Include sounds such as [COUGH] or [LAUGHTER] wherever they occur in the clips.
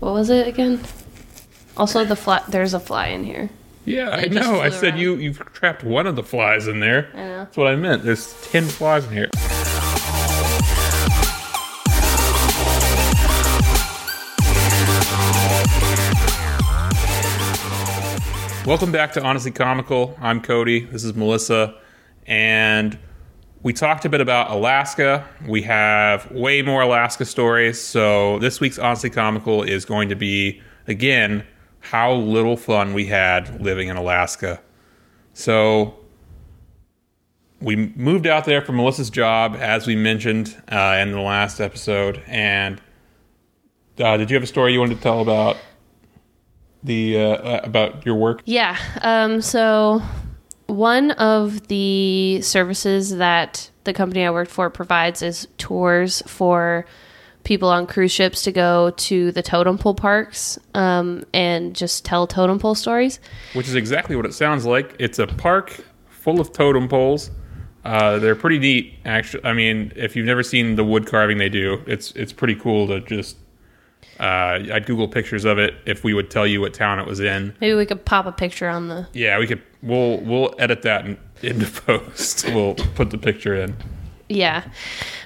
What was it again? Also, the fly. There's a fly in here. Yeah, I know. I said around. you you trapped one of the flies in there. I know. That's what I meant. There's ten flies in here. Welcome back to Honestly Comical. I'm Cody. This is Melissa, and we talked a bit about Alaska. We have way more Alaska stories. So this week's Honestly Comical is going to be again how little fun we had living in Alaska. So we moved out there for Melissa's job, as we mentioned uh, in the last episode. And uh, did you have a story you wanted to tell about the uh, uh, about your work? Yeah. Um, so one of the services that the company I worked for provides is tours for people on cruise ships to go to the totem pole parks um, and just tell totem pole stories. Which is exactly what it sounds like. It's a park full of totem poles. Uh, they're pretty neat, actually. I mean, if you've never seen the wood carving they do, it's it's pretty cool to just. Uh, I'd Google pictures of it if we would tell you what town it was in. Maybe we could pop a picture on the. Yeah, we could. We'll we'll edit that in, into post. [LAUGHS] We'll put the picture in. Yeah.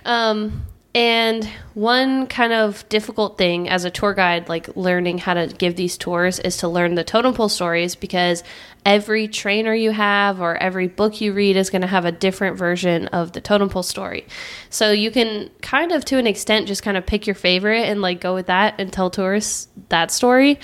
Um, and one kind of difficult thing as a tour guide, like learning how to give these tours, is to learn the totem pole stories because every trainer you have or every book you read is going to have a different version of the totem pole story. So you can kind of, to an extent, just kind of pick your favorite and like go with that and tell tourists that story.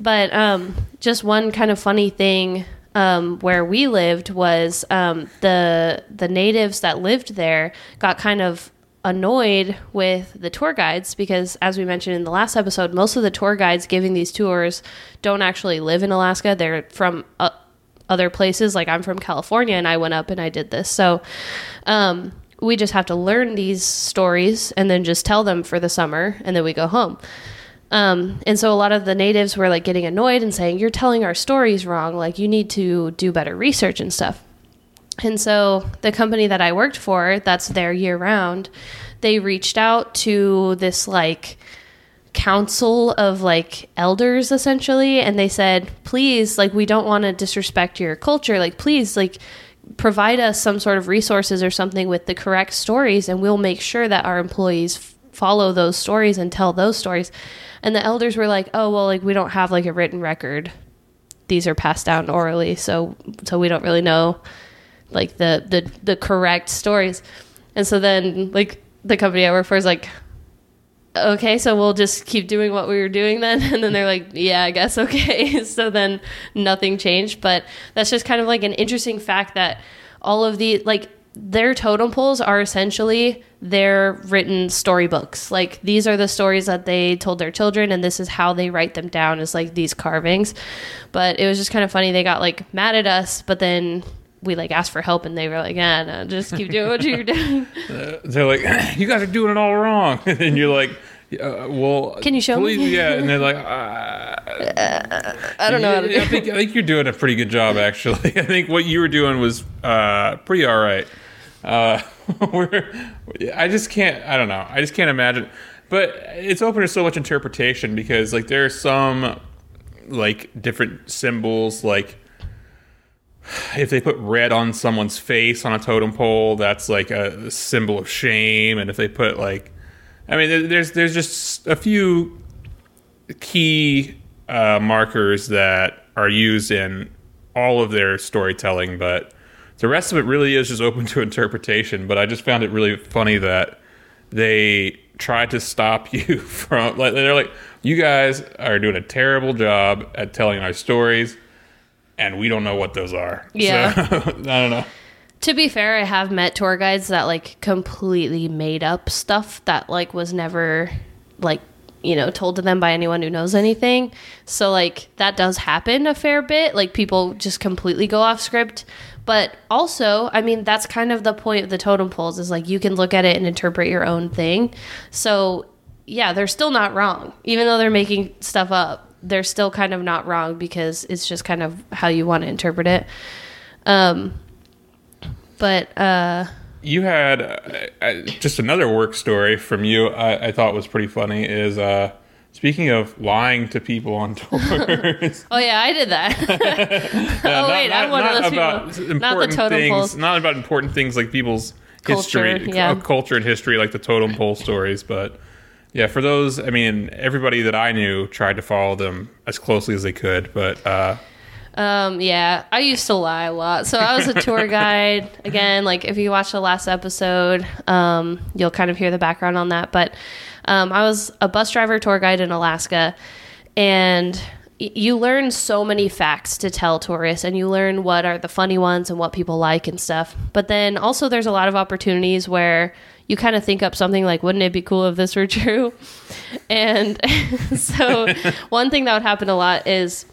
But um, just one kind of funny thing um, where we lived was um, the the natives that lived there got kind of annoyed with the tour guides because as we mentioned in the last episode most of the tour guides giving these tours don't actually live in Alaska they're from uh, other places like I'm from California and I went up and I did this so um, we just have to learn these stories and then just tell them for the summer and then we go home um, and so a lot of the natives were like getting annoyed and saying, You're telling our stories wrong. Like, you need to do better research and stuff. And so the company that I worked for, that's there year round, they reached out to this like council of like elders essentially and they said please like we don't want to disrespect your culture. Like please like provide us some sort of resources or something with the correct stories and we'll make sure that our employees f- follow those stories and tell those stories. And the elders were like oh well like we don't have like a written record. These are passed down orally so so we don't really know like the the the correct stories. And so then like the company i work for is like okay so we'll just keep doing what we were doing then? [LAUGHS] And then they're like yeah i guess okay. [LAUGHS] So then nothing changed. But that's just kind of like an interesting fact that all of the like their totem poles are essentially their written storybooks. Like these are the stories that they told their children and this is how they write them down as like these carvings. But it was just kind of funny. They got like mad at us but then we like asked for help and they were like yeah no, just keep doing what you're doing [LAUGHS] They're like, you guys are doing it all wrong, [LAUGHS] and you're like, uh, well, Can you show me? please, Yeah, and they're like, [LAUGHS] uh, i don't know how to do I think I think you're doing a pretty good job, actually. I think what you were doing was uh, pretty all right. Uh, we're, I just can't. I don't know. I just can't imagine. But it's open to so much interpretation because, like, there are some like different symbols, like if they put red on someone's face on a totem pole, that's like a symbol of shame. And if they put like, I mean, there's there's just a few key uh, markers that are used in all of their storytelling, but the rest of it really is just open [LAUGHS] to interpretation. But I just found it really funny that they tried to stop [LAUGHS] you from like they're like, you guys are doing a terrible job at telling our stories and we don't know what those are. Yeah. So, [LAUGHS] I don't know. To be fair, I have met tour guides that like completely made up stuff that like was never like you know told to them by anyone who knows anything. So like that does happen a fair bit. Like people just completely go off script. But also, I mean, that's kind of the point of the totem poles is like you can look at it and interpret your own thing. So yeah, they're still not wrong, even though they're making stuff up. They're still kind of not wrong because it's just kind of how you want to interpret it. Um, but uh, You had uh, uh, just another work story from you. I, I thought was pretty funny. Is uh, Speaking of lying to people on [LAUGHS] tours, Oh yeah, I did that. [LAUGHS] [LAUGHS] Yeah, oh wait, I'm one of those about people. important Not the totem things, poles. Not about important things like people's Culture, history, yeah. uh, culture and history, like the totem pole stories. But yeah, for those, I mean, everybody that I knew tried to follow them as closely as they could. But uh, Um, yeah, I used to lie a lot. So I was a tour [LAUGHS] guide. Again, like if you watch the last episode, um, you'll kind of hear the background on that. But um, I was a bus driver tour guide in Alaska, and you learn so many facts to tell tourists, and you learn what are the funny ones and what people like and stuff. But then also, there's a lot of opportunities where you kind of think up something like, wouldn't it be cool if this were true? [LAUGHS] And [LAUGHS] so, [LAUGHS] one thing that would happen a lot is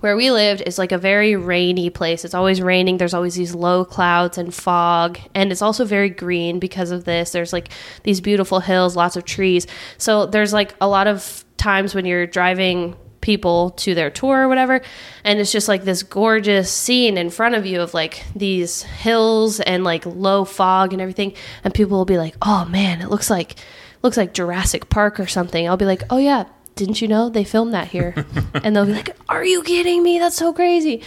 where we lived is like a very rainy place. It's always raining. There's always these low clouds and fog, and it's also very green because of this. There's like these beautiful hills, lots of trees. So there's like a lot of times when you're driving people to their tour or whatever, and it's just like this gorgeous scene in front of you of like these hills and like low fog and everything, and people will be like, "Oh man, it looks like looks like Jurassic Park or something." I'll be like, "Oh yeah, didn't you know they filmed that here? and they'll be like, "Are you kidding me? That's so crazy."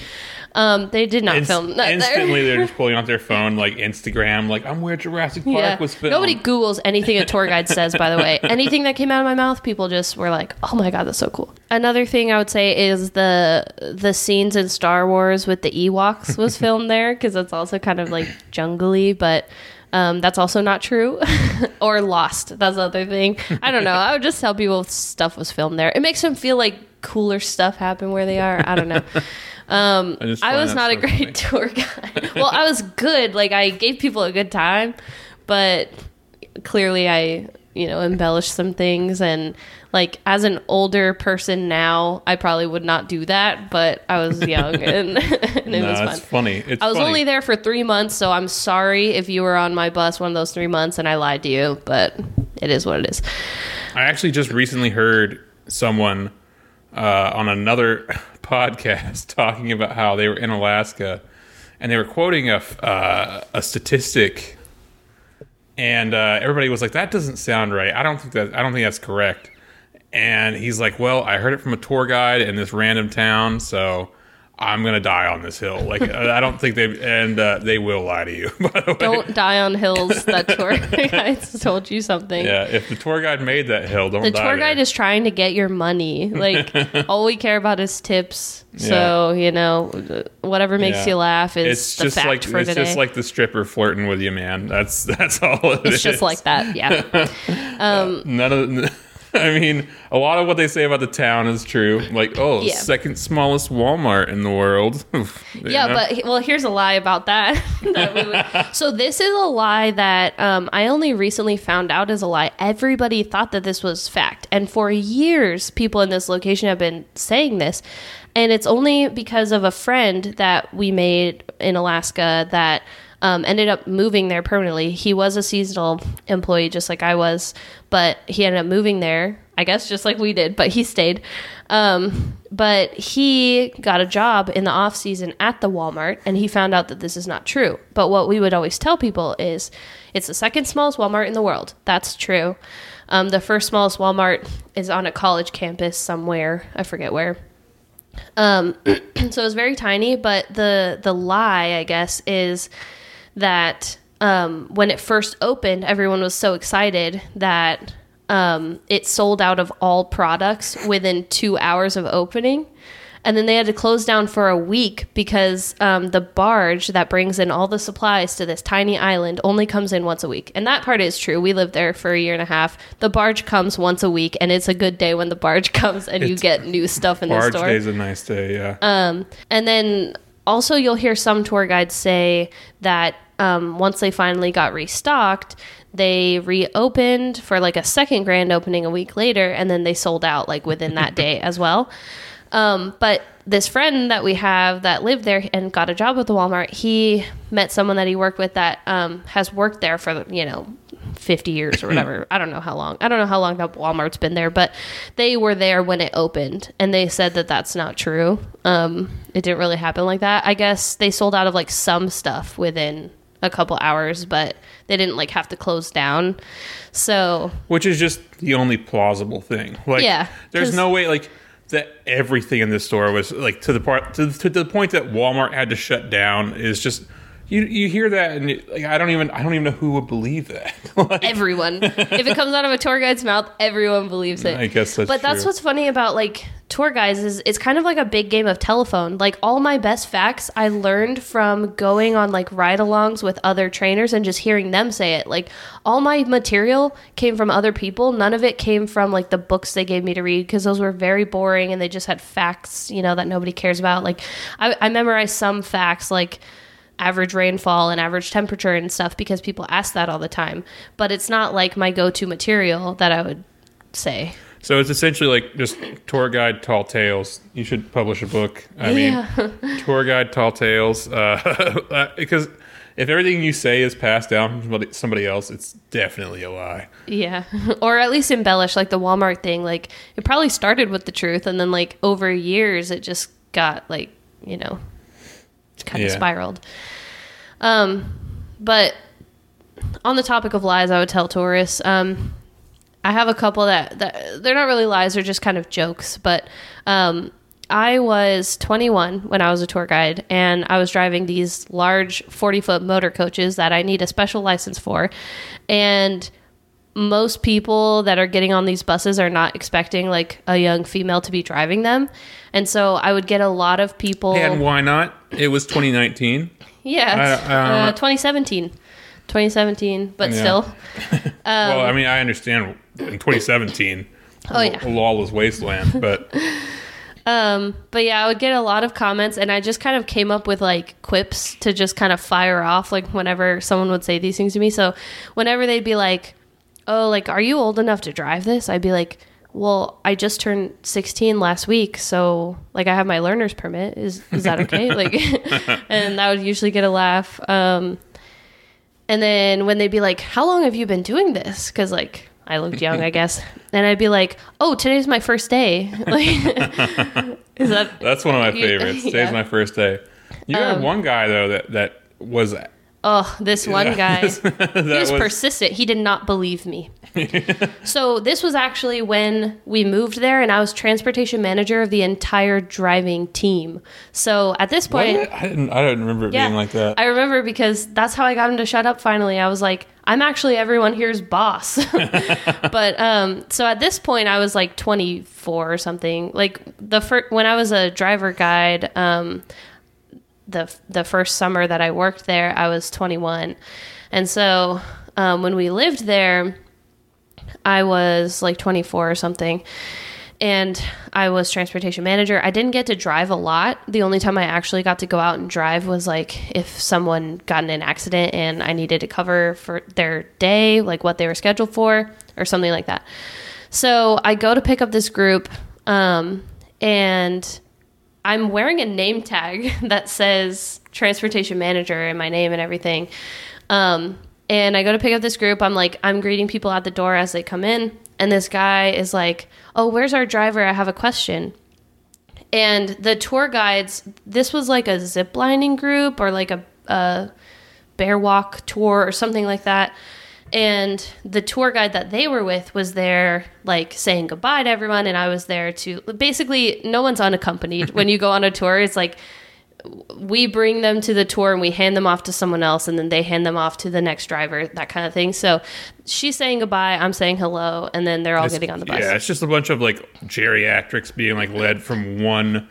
Um, they did not inst- film that there. instantly, they're just [LAUGHS] pulling out their phone, like Instagram, like I'm where Jurassic Park Yeah. was filmed. Nobody Googles anything a tour guide says, by the way. [LAUGHS] Anything that came out of my mouth, people just were like, oh my God, that's so cool. Another thing I would say is the the scenes in Star Wars with the Ewoks was filmed there because it's also kind of like jungly, but um, that's also not true. [LAUGHS] or Lost. That's the other thing. I don't know. I would just tell people stuff was filmed there. It makes them feel like cooler stuff happened where they are. I don't know. [LAUGHS] Um, I I was not a great tour guide. well, I was good. Like I gave people a good time, but clearly I, you know, embellish some things and like as an older person now, I probably would not do that, but I was [LAUGHS] young and, [LAUGHS] and it no, was it's funny. It's I was funny. only there for three months, so I'm sorry if you were on my bus one of those three months and I lied to you, but it is what it is. I actually just recently heard someone uh, on another [LAUGHS] podcast talking about how they were in Alaska, and they were quoting a uh, a statistic, and uh, everybody was like, "That doesn't sound right. I don't think that. I don't think that's correct." And he's like, "Well, I heard it from a tour guide in this random town, so." I'm gonna die on this hill. Like I don't think they and uh, they will lie to you. [LAUGHS] By the way, Don't die on hills that tour [LAUGHS] guide told you something. yeah. If the tour guide made that hill, don't The tour guide there. is trying to get your money. Like [LAUGHS] all we care about is tips. So you know, whatever makes Yeah. you laugh is it's the just fact like for it's today. just like the stripper flirting with you, man. That's that's all it it's is. just like that. Yeah. none of. [LAUGHS] I mean, a lot of what they say about the town is true. Like, oh, Yeah. second smallest Walmart in the world. [LAUGHS] Yeah, know? but well, here's a lie about that. [LAUGHS] that we would- so this is a lie that um, I only recently found out is a lie. Everybody thought that this was fact, and for years, people in this location have been saying this, and it's only because of a friend that we made in Alaska that. Um, ended up moving there permanently. He was a seasonal employee, just like I was, but he ended up moving there. I guess just like we did, but he stayed. Um, but he got a job in the off season at the Walmart, and he found out that this is not true. But what we would always tell people is, it's the second smallest Walmart in the world. That's true. Um, the first smallest Walmart is on a college campus somewhere. I forget where. Um, [CLEARS THROAT] so it's very tiny, but the the lie, I guess, is that um, when it first opened, everyone was so excited that um, it sold out of all products within two hours of opening. And then they had to close down for a week because um, the barge that brings in all the supplies to this tiny island only comes in once a week. And that part is true. We lived there for a year and a half. The barge comes once a week, and it's a good day when the barge [LAUGHS] comes and you get new stuff in the store. Barge day is a nice day. Yeah. Um, and then also, you'll hear some tour guides say that um, once they finally got restocked, they reopened for like a second grand opening a week later, and then they sold out like within that day [LAUGHS] as well. Um, but this friend that we have that lived there and got a job at the Walmart, he met someone that he worked with that um, has worked there for you know 50 years or whatever. [CLEARS THROAT] I don't know how long. I don't know how long that Walmart's been there, but they were there when it opened, and they said that that's not true. Um, it didn't really happen like that. I guess they sold out of like some stuff within a couple hours, but they didn't like have to close down. So which is just the only plausible thing. Like, Yeah, there's no way like that everything in this store was like to the part to, to the point that Walmart had to shut down is just you you hear that and you, like I don't even I don't even know who would believe that. [LAUGHS] like, everyone, if it comes out of a tour guide's mouth, everyone believes it. I guess that's but that's what's funny about like tour guides is it's kind of like a big game of telephone. Like all my best facts I learned from going on like ride-alongs with other trainers and just hearing them say it. Like all my material came from other people. None of it came from like the books they gave me to read because those were very boring and they just had facts, you know, that nobody cares about. Like I, I memorized some facts like average rainfall and average temperature and stuff because people ask that all the time. But it's not like my go-to material that I would say. So it's essentially like just tour guide tall tales. You should publish a book. I mean, [LAUGHS] tour guide tall tales. [LAUGHS] Uh, because if everything you say is passed down from somebody else, it's definitely a lie. Yeah. [LAUGHS] or at least embellish like the Walmart thing. Like it probably started with the truth and then like over years it just got like, you know, kind of Yeah. spiraled. Um but on the topic of lies, I would tell tourists, um I have a couple that, that they're not really lies, they're just kind of jokes, but um I was 21 when I was a tour guide, and I was driving these large 40 foot motor coaches that I need a special license for. And most people that are getting on these buses are not expecting like a young female to be driving them. And so I would get a lot of people. And why not? It was 2019. yeah, I- I uh, 2017. 2017, but Yeah. still. [LAUGHS] well, I mean, I understand in 2017. Oh, yeah. lawless wasteland, but [LAUGHS] Um, but yeah, I would get a lot of comments, and I just kind of came up with like quips to just kind of fire off, like whenever someone would say these things to me. So whenever they'd be like, "Oh, like, are you old enough to drive this?" I'd be like, "Well, I just turned 16 last week, so like, I have my learner's permit. Is is that okay?" [LAUGHS] like, [LAUGHS] and that would usually get a laugh. Um, and then when they'd be like, "How long have you been doing this?" Because like I looked young, I [LAUGHS] guess, and I'd be like, "Oh, today's my first day." Like, is that that's one of my favorites. Today's yeah. Um, my first day. You had one guy though that that was Oh, this one guy. [LAUGHS] he was, was persistent. He did not believe me. so this was actually when we moved there, and I was transportation manager of the entire driving team. So at this point, What? I didn't. I didn't remember it being like that. I remember because that's how I got him to shut up finally. I was like, I'm actually everyone here's boss. [LAUGHS] but um so at this point I was like 24 or something. Like the first when I was a driver guide um the the first summer that I worked there, I was 21. And so um when we lived there I was like 24 or something and I was transportation manager. I didn't get to drive a lot. The only time I actually got to go out and drive was like if someone got in an accident and I needed to cover for their day, like what they were scheduled for, or something like that. So I go to pick up this group, um, and I'm wearing a name tag [LAUGHS] that says transportation manager and my name and everything. Um, and I go to pick up this group. I'm like, I'm greeting people at the door as they come in. And this guy is like, Oh, where's our driver? I have a question. And the tour guides, this was like a zip lining group or like a, a bear walk tour or something like that. And the tour guide that they were with was there, like saying goodbye to everyone. And I was there to basically, no one's unaccompanied. when you go on a tour, it's like we bring them to the tour and we hand them off to someone else and then they hand them off to the next driver, that kind of thing. So she's saying goodbye, I'm saying hello, and then they're all It's- getting on the bus. Yeah, it's just a bunch of like geriatrics being like led from one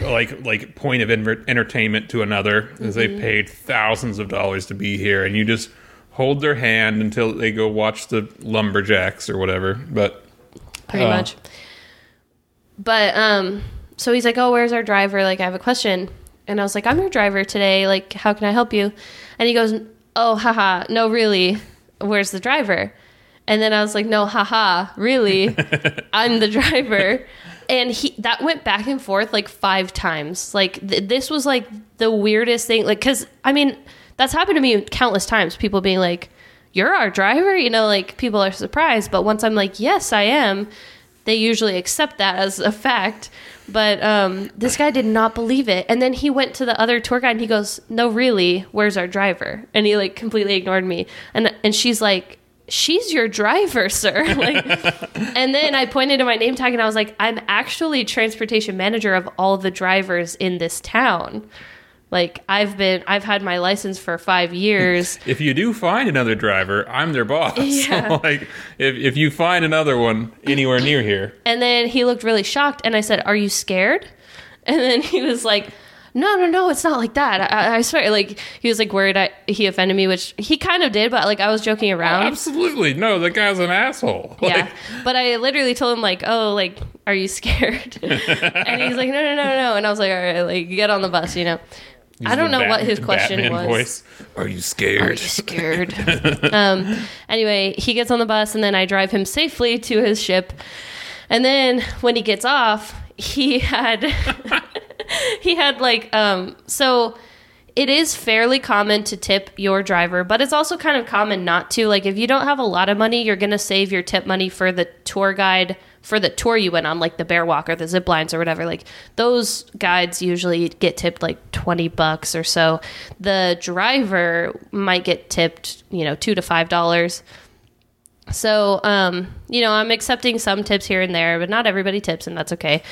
like like point of en- entertainment to another as they Mm-hmm. paid thousands of dollars to be here, and you just hold their hand until they go watch the lumberjacks or whatever. But pretty Oh. much. But um, so he's like, "Oh, where's our driver? Like, I have a question." And I was like, "I'm your driver today. Like, how can I help you?" And he goes, "Oh, haha, no, really. Where's the driver?" And then I was like, "No, haha, really. [LAUGHS] I'm the driver." And he that went back and forth like five times. Like th- this was like the weirdest thing. Like, cause I mean, that's happened to me countless times. People being like, "You're our driver," you know, like people are surprised. But once I'm like, "Yes, I am," they usually accept that as a fact. But um, this guy did not believe it. And then he went to the other tour guide and he goes, No, really, where's our driver? And he like completely ignored me. And and she's like, She's your driver, [LAUGHS] sir. like and then I pointed to my name tag and I was like, I'm actually transportation manager of all the drivers in this town. Like I've been I've had my license for five years. [LAUGHS] If you do find another driver, I'm their boss. [LAUGHS] Yeah. like if if you find another one anywhere near here, And then he looked really shocked, and I said, "Are you scared?" [LAUGHS] And then he was like, "No, no, no, it's not like that. I, I swear." Like he was like worried I, he offended me, which he kind of did, but like I was joking oh, around. absolutely no. The guy's an asshole. yeah, but I literally told him like, "Oh, like, are you scared?" and he's like, "No, no, no, no." And I was like, "All right, like, get on the bus," you know. I don't know what his question Batman was. Voice. Are you scared? Are you scared? [LAUGHS] um, anyway, he gets on the bus and then I drive him safely to his ship. And then when he gets off, he had [LAUGHS] he had like um so it is fairly common to tip your driver, but it's also kind of common not to. Like if you don't have a lot of money, you're going to save your tip money for the tour guide for the tour you went on, like the bear walk or the zip lines or whatever. Like those guides usually get tipped like 20 bucks or so. The driver might get tipped, you know, 2 to 5 dollars. So, um, you know, I'm accepting some tips here and there, but not everybody tips, and that's okay.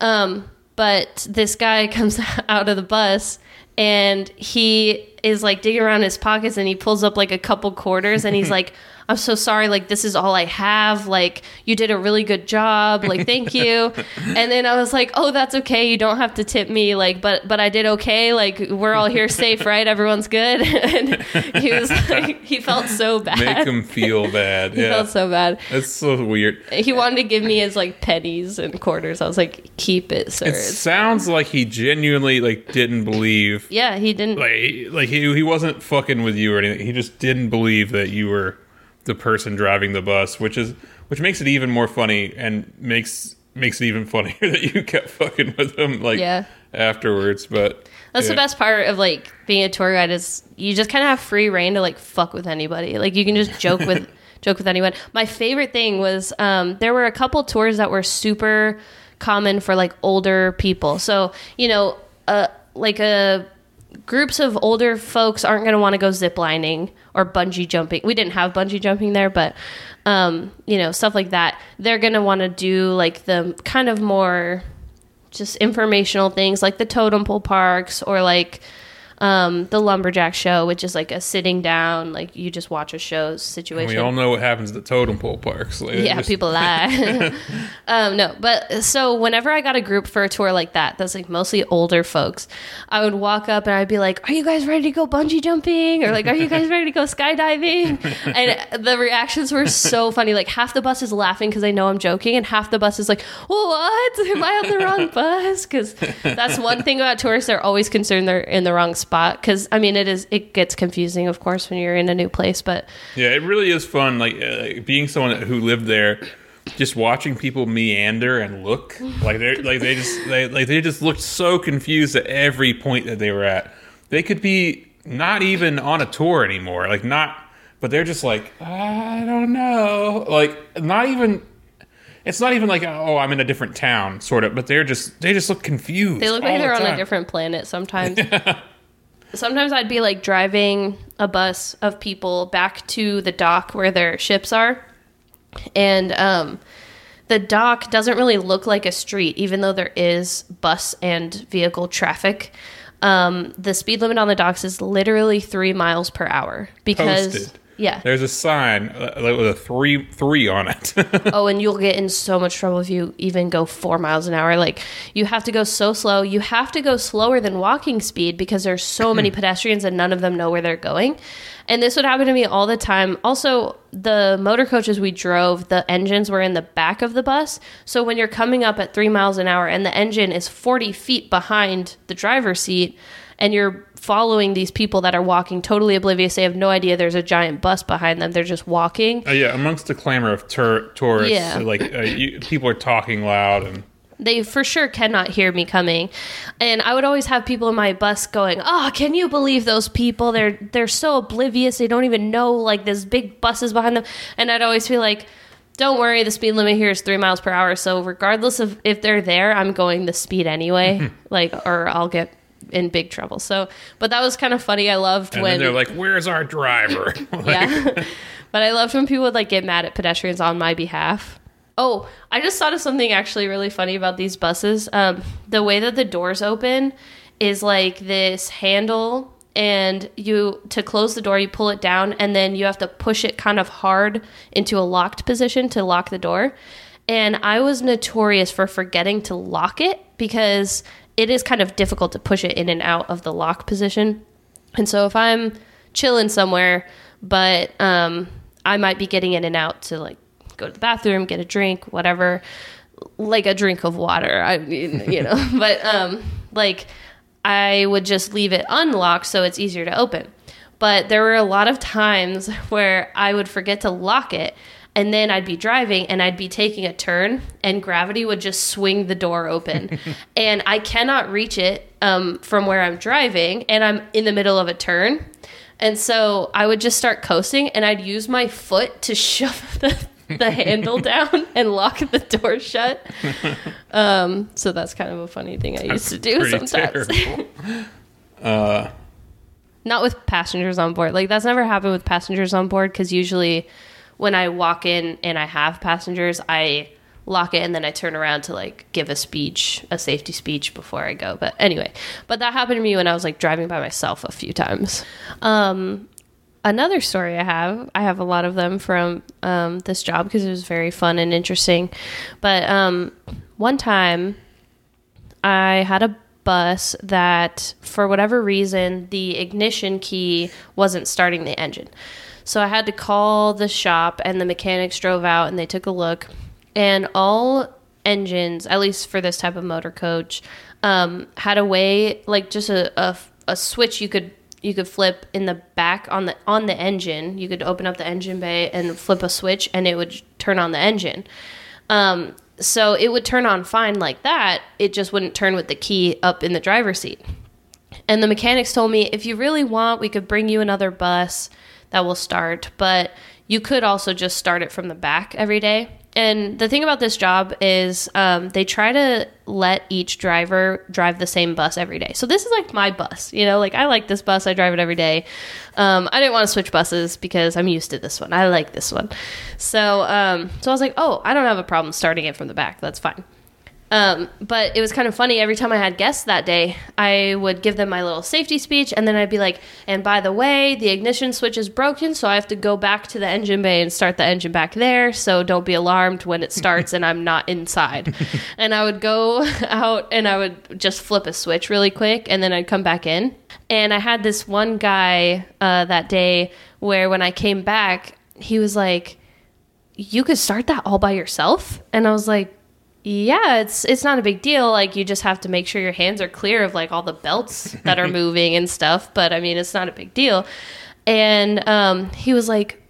Um, but this guy [LAUGHS] comes out of the bus and he is like digging around his pockets and he pulls up like a couple quarters and he's [LAUGHS] like, I'm so sorry. Like, this is all I have. Like, you did a really good job. Like, thank you. [LAUGHS] and then I was like, oh, that's okay. You don't have to tip me. Like, but, but I did okay. Like, we're all here safe, [LAUGHS] right? Everyone's good. [LAUGHS] and he was like, he felt so bad. Make him feel bad. he yeah, felt so bad. that's so weird. He wanted to give me his like pennies and quarters. I was like, keep it, sir. It sounds like he genuinely like didn't believe. yeah, he didn't. Like, like he he wasn't fucking with you or anything. He just didn't believe that you were the person driving the bus, which is which makes it even more funny and makes makes it even funnier [LAUGHS] that you kept fucking with him like Yeah. afterwards. But That's yeah. the best part of like being a tour guide is you just kind of have free rein to like fuck with anybody. Like you can just [LAUGHS] joke with joke with anyone. My favorite thing was um, there were a couple tours that were super common for like older people. So you know, uh, like a groups of older folks aren't going to want to go ziplining or bungee jumping. We didn't have bungee jumping there, but um, you know, stuff like that. They're going to want to do like the kind of more just informational things like the totem pole parks or like um, the lumberjack show, which is like a sitting down, like you just watch a show situation. we all know what happens at totem pole parks. Like, Yeah, just- people lie. [LAUGHS] [LAUGHS] um, no, but so whenever I got a group for a tour like that, that's like mostly older folks, I would walk up and I'd be like, "Are you guys ready to go bungee jumping?" Or like, "Are you guys ready to go skydiving?" [LAUGHS] and the reactions were so funny. Like half the bus is laughing because they know I'm joking, and half the bus is like, "What? Am I on the wrong bus?" Because that's one thing about tourists; they're always concerned they're in the wrong spot. Because I mean, it is it gets confusing, of course, when you're in a new place, but. Yeah, it really is fun. Like uh, being someone who lived there, just watching people meander and look like they like they just they like they just looked so confused at every point that they were at. They could be not even on a tour anymore. Like not, but they're just like I don't know. Like not even. It's not even like oh I'm in a different town sort of, but they're just they just look confused. They look like they're the on a different planet sometimes. [LAUGHS] sometimes I'd be like driving a bus of people back to the dock where their ships are. And um, the dock doesn't really look like a street, even though there is bus and vehicle traffic. Um, the speed limit on the docks is literally three miles per hour because Posted. Yeah. There's a sign uh, with a three three on it. [LAUGHS] oh, and you'll get in so much trouble if you even go four miles an hour. Like you have to go so slow. You have to go slower than walking speed because there's so [CLEARS THROAT] many pedestrians and none of them know where they're going. And this would happen to me all the time. Also, the motor coaches we drove, the engines were in the back of the bus. So when you're coming up at three miles an hour and the engine is 40 feet behind the driver's seat, and you're following these people that are walking totally oblivious, they have no idea there's a giant bus behind them. They're just walking. Uh, yeah, amongst the clamor of tur- tourists, Yeah. like uh, you, people are talking loud and they for sure cannot hear me coming and i would always have people in my bus going oh can you believe those people they're they're so oblivious they don't even know like this big bus is behind them and i'd always be like don't worry, the speed limit here is three miles per hour. So regardless of if they're there, I'm going the speed anyway. like, or I'll get in big trouble. So, but that was kind of funny. I loved And when they're like, "Where's our driver?" [LAUGHS] [LAUGHS] Like, yeah. [LAUGHS] but I loved when people would like get mad at pedestrians on my behalf. Oh, I just thought of something actually really funny about these buses. Um, the way that the doors open is like this handle, and you to close the door, you pull it down, and then you have to push it kind of hard into a locked position to lock the door. And I was notorious for forgetting to lock it because it is kind of difficult to push it in and out of the lock position. And so if I'm chilling somewhere, but um, I might be getting in and out to like go to the bathroom, get a drink, whatever, like a drink of water. I mean, [LAUGHS] you know, [LAUGHS] but um, like I would just leave it unlocked so it's easier to open. But there were a lot of times [LAUGHS] where I would forget to lock it. And then I'd be driving and I'd be taking a turn, and gravity would just swing the door open. [LAUGHS] and I cannot reach it um, from where I'm driving, and I'm in the middle of a turn. And so I would just start coasting, and I'd use my foot to [LAUGHS] shove the, the handle [LAUGHS] down and lock the door shut. Um, so that's kind of a funny thing I used to do sometimes. uh, Not with passengers on board. Like that's never happened with passengers on board because usually when I walk in and I have passengers, I lock it and then I turn around to like give a speech, a safety speech before I go. But anyway, but that happened to me when I was like driving by myself a few times. Um, another story I have, I have a lot of them from um, this job because it was very fun and interesting. But um, one time I had a bus that, for whatever reason, the ignition key wasn't starting the engine. So I had to call the shop, and the mechanics drove out and they took a look. And all engines, at least for this type of motor coach, um, had a way, like just a, a, a switch you could you could flip in the back on the on the engine. You could open up the engine bay and flip a switch, and it would turn on the engine. Um, so it would turn on fine like that. It just wouldn't turn with the key up in the driver's seat. And the mechanics told me if you really want, we could bring you another bus that will start, but you could also just start it from the back every day. And the thing about this job is um, they try to let each driver drive the same bus every day. So this is like my bus, you know, like I like this bus, I drive it every day. Um, I didn't want to switch buses because I'm used to this one. I like this one. So, um, so I was like, oh, I don't have a problem starting it from the back. That's fine. Um, but it was kind of funny. Every time I had guests that day, I would give them my little safety speech, and then I'd be like, "And by the way, the ignition switch is broken, so I have to go back to the engine bay and start the engine back there. So don't be alarmed when it starts and I'm not inside." [LAUGHS] and I would go [LAUGHS] out and I would just flip a switch really quick, and then I'd come back in. And I had this one guy uh, that day where when I came back, he was like, "You could start that all by yourself," and I was like yeah, it's it's not a big deal. Like you just have to make sure your hands are clear of like all the belts that are [LAUGHS] moving and stuff. But I mean, it's not a big deal. And um, he was like,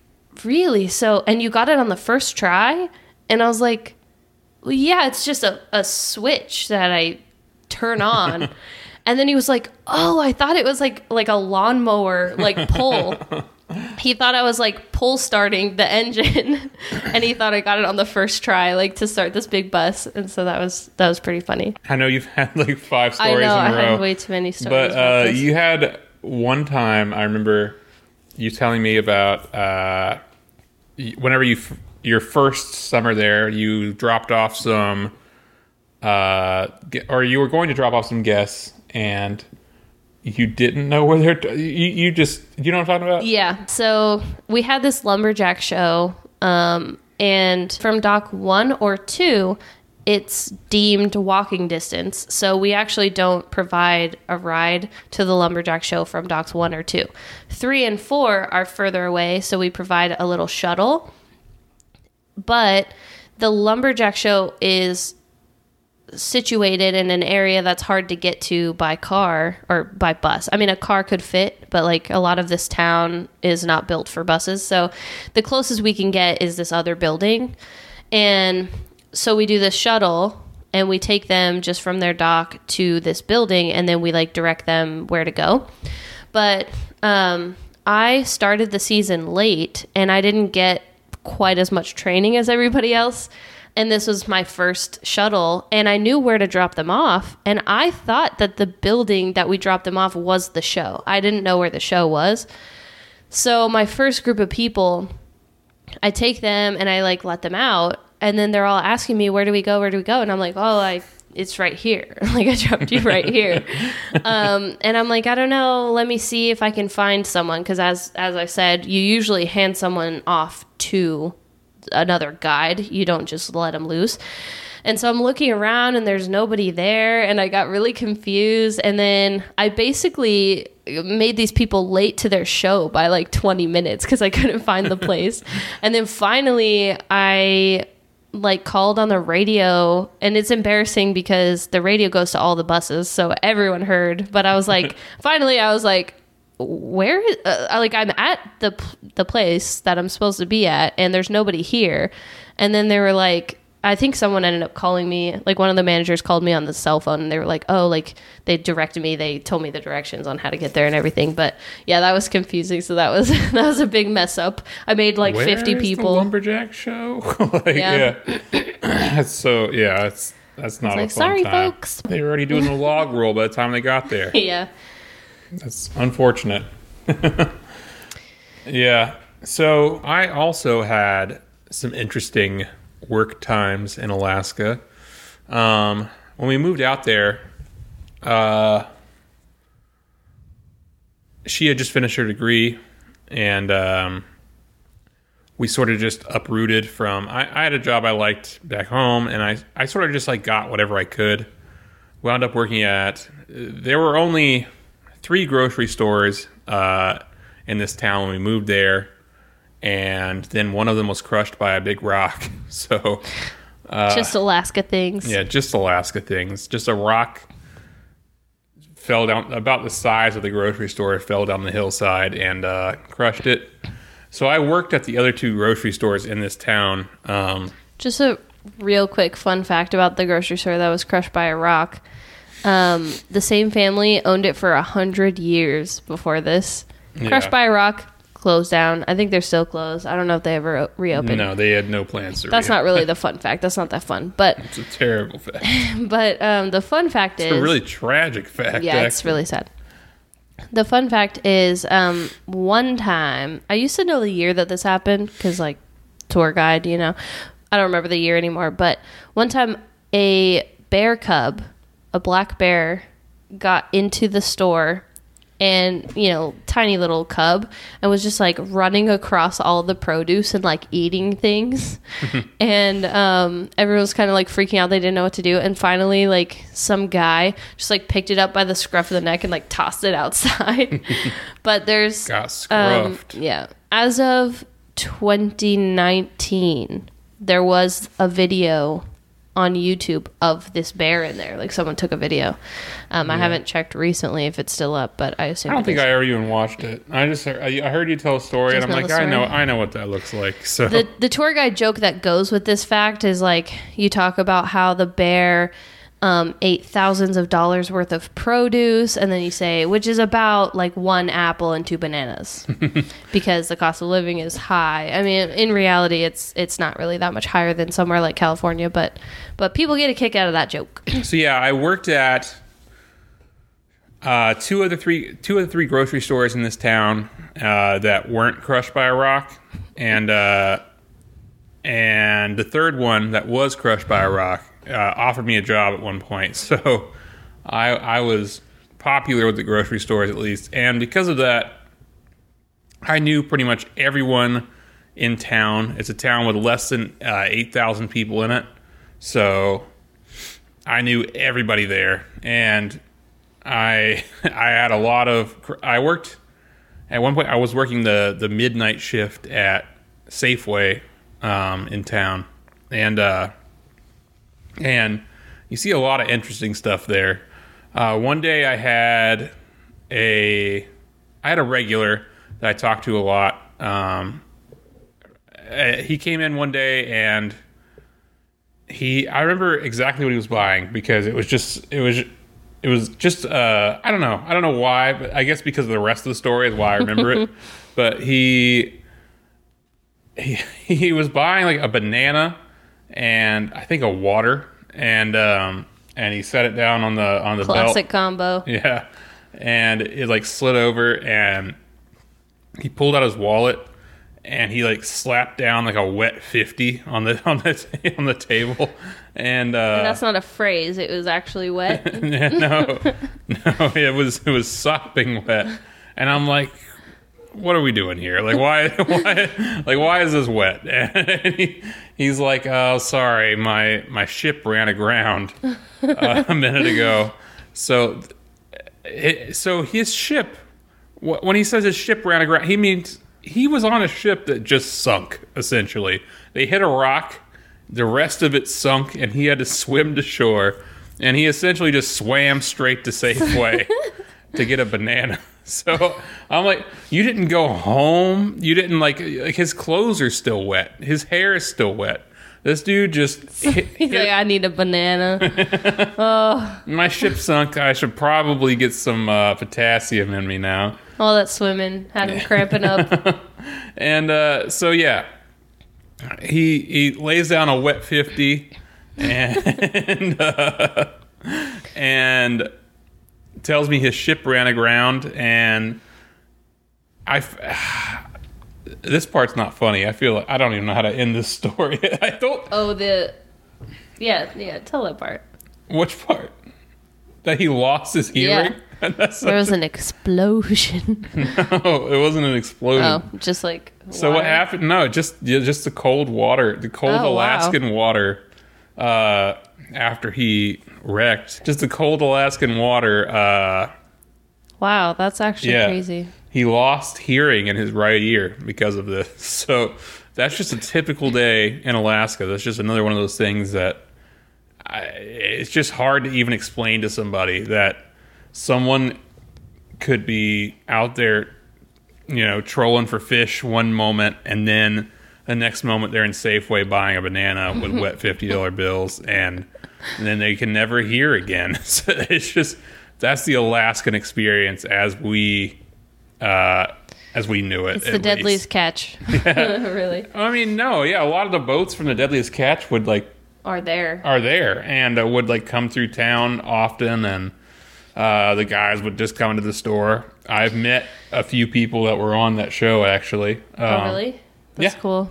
"Really? So? And you got it on the first try?" And I was like, well, "Yeah, it's just a, a switch that I turn on." [LAUGHS] and then he was like, "Oh, I thought it was like like a lawnmower like pull." [LAUGHS] he thought I was like pull starting the engine [LAUGHS] and he thought I got it on the first try like to start this big bus and so that was that was pretty funny. I know you've had like five stories. I know in a row. I had way too many stories. but uh, you had one time I remember you telling me about uh, whenever you f- your first summer there, you dropped off some, uh, or you were going to drop off some guests, and you didn't know where they're. You, you just you know what I'm talking about? Yeah. So we had this lumberjack show, um, and from dock one or two, it's deemed walking distance. So we actually don't provide a ride to the lumberjack show from docks one or two. Three and four are further away, so we provide a little shuttle. But the lumberjack show is situated in an area that's hard to get to by car or by bus. I mean, a car could fit, but like a lot of this town is not built for buses. So the closest we can get is this other building. And so we do this shuttle and we take them just from their dock to this building and then we like direct them where to go. But um, I started the season late and I didn't get quite as much training as everybody else. And this was my first shuttle, and I knew where to drop them off. And I thought that the building that we dropped them off was the show. I didn't know where the show was. So, my first group of people, I take them and I like let them out, and then they're all asking me, "Where do we go? Where do we go?" And I'm like, "Oh, I it's right here. [LAUGHS] like I dropped you right here." [LAUGHS] um, and I'm like, "I don't know. Let me see if I can find someone." Because as as I said, you usually hand someone off to another guide. You don't just let them loose. And so I'm looking around and there's nobody there and I got really confused and then I basically made these people late to their show by like 20 minutes cuz I couldn't find the [LAUGHS] place. and then finally I like called on the radio and it's embarrassing because the radio goes to all the buses so everyone heard but i was like [LAUGHS] finally i was like where is, uh, like i'm at the the place that i'm supposed to be at and there's nobody here and then they were like i think someone ended up calling me like one of the managers called me on the cell phone and they were like oh like they directed me they told me the directions on how to get there and everything but yeah that was confusing so that was [LAUGHS] that was a big mess up i made like Where 50 is the people lumberjack show. [LAUGHS] like, Yeah. yeah. [COUGHS] So yeah. That's that's not a like, "Sorry, time. folks." They were already doing the log roll by the time they got there. [LAUGHS] yeah That's unfortunate. [LAUGHS] yeah. So I also had some interesting work times in Alaska. Um, when we moved out there, uh, she had just finished her degree, and um, we sort of just uprooted from. I, I had a job I liked back home, and I I sort of just like got whatever I could. Wound up working at. There were only three grocery stores uh, in this town when we moved there, and then one of them was crushed by a big rock. [LAUGHS] So just alaska things yeah, just Alaska things. Just a rock fell down about the size of the grocery store. It fell down the hillside and uh, crushed it. So I worked at the other two grocery stores in this town. Um, Just a real quick fun fact about the grocery store that was crushed by a rock. Um, the same family owned it for a hundred years before this. Crushed Yeah. by a rock, closed down. I think they're still closed. I don't know if they ever o- reopened. no, they had no plans to. That's not really [LAUGHS] the fun fact. That's not that fun. But [LAUGHS] It's a terrible fact. [LAUGHS] but um, the fun fact is a really tragic fact. yeah, it's actually. really sad. The fun fact is, um, one time I used to know the year that this happened because, like, tour guide, you know, I don't remember the year anymore. But one time, a bear cub, a black bear, got into the store, and you know, tiny little cub, and was just like running across all the produce and like eating things, [LAUGHS] and um, everyone was kind of like freaking out. They didn't know what to do, and finally, like some guy just like picked it up by the scruff of the neck and like tossed it outside. [LAUGHS] but there's Got um, scruffed. yeah, as of 2019, there was a video on YouTube of this bear in there. Like someone took a video. Um, I haven't checked recently if it's still up, but I assume I don't it think is. I ever even watched it. I just heard, I heard you tell a story, Just and I'm like, the I know, story? I know what that looks like. So the the tour guide joke that goes with this fact is like you talk about how the bear um, ate thousands of dollars worth of produce, and then you say which is about like one apple and two bananas, [LAUGHS] because the cost of living is high. I mean, in reality, it's it's not really that much higher than somewhere like California, but but people get a kick out of that joke. [CLEARS THROAT] So yeah, I worked at uh, two of the three two of the three grocery stores in this town uh, that weren't crushed by a rock, and uh, and the third one that was crushed by a rock uh, offered me a job at one point. [LAUGHS] So I I was popular with the grocery stores at least, and because of that, I knew pretty much everyone in town. It's a town with less than uh, eight thousand people in it, so I knew everybody there, and I [LAUGHS] I had a lot of. I worked at one point. I was working the the midnight shift at Safeway um, in town, and uh, and you see a lot of interesting stuff there. Uh, one day I had a I had a regular that I talked to a lot. Um, uh, he came in one day and he I remember exactly what he was buying because it was just it was it was just uh I don't know I don't know why but I guess because of the rest of the story is why I remember it [LAUGHS] but he he, [LAUGHS] he was buying like a banana and I think a water and um and he set it down on the on the Classic belt. combo. [LAUGHS] Yeah. And it like slid over and he pulled out his wallet and he like slapped down like a wet 50 on the on the [LAUGHS] on the table and uh That's not a phrase. It was actually wet. [LAUGHS] no, no, it was it was sopping wet, and I'm like, what are we doing here? Like, why, [LAUGHS] why, like, why is this wet? [LAUGHS] And he, he's like, oh, sorry, my my ship ran aground uh, [LAUGHS] a minute ago. So, it, so his ship, when he says his ship ran aground, he means he was on a ship that just sunk. Essentially, they hit a rock the rest of it sunk, and he had to swim to shore. And he essentially just swam straight to Safeway to get a banana. [LAUGHS] So I'm like, you didn't go home. You didn't like, like his clothes are still wet. His hair is still wet. This dude just [LAUGHS] hit, He's like, I need a banana. [LAUGHS] oh. my ship sunk. I should probably get some uh, potassium in me now. All that swimming had him cramping up. And uh, so yeah, he he lays down a wet fifty, and uh, and tells me his ship ran aground, and I. [SIGHS] This part's not funny. I feel like I don't even know how to end this [LAUGHS] story. I don't. Oh, the. Yeah, yeah, tell that part. Which part? That he lost his hearing. [LAUGHS] That's There was an explosion. [LAUGHS] no, it wasn't an explosion. oh, just like. So what happened? No, just just the cold water, the cold Oh, wow. Alaskan water. Uh, after he wrecked, just the cold Alaskan water. Uh, Wow, that's actually yeah, crazy. he lost hearing in his right ear because of this. [LAUGHS] So that's just a typical day in Alaska. That's just another one of those things that I, it's just hard to even explain to somebody that someone could be out there you know, trolling for fish one moment, and then the next moment they're in Safeway buying a banana with wet fifty dollar bills, and, then they can never hear again. [LAUGHS] So it's just that's the Alaskan experience as we uh, as we knew it. It's the deadliest least. catch. [LAUGHS] [LAUGHS] really. I mean, no, yeah, a lot of the boats from the Deadliest Catch would like Are there. are there and uh, would like come through town often and uh, the guys would just come into the store i've met a few people that were on that show actually Oh, um, really? That's yeah. cool.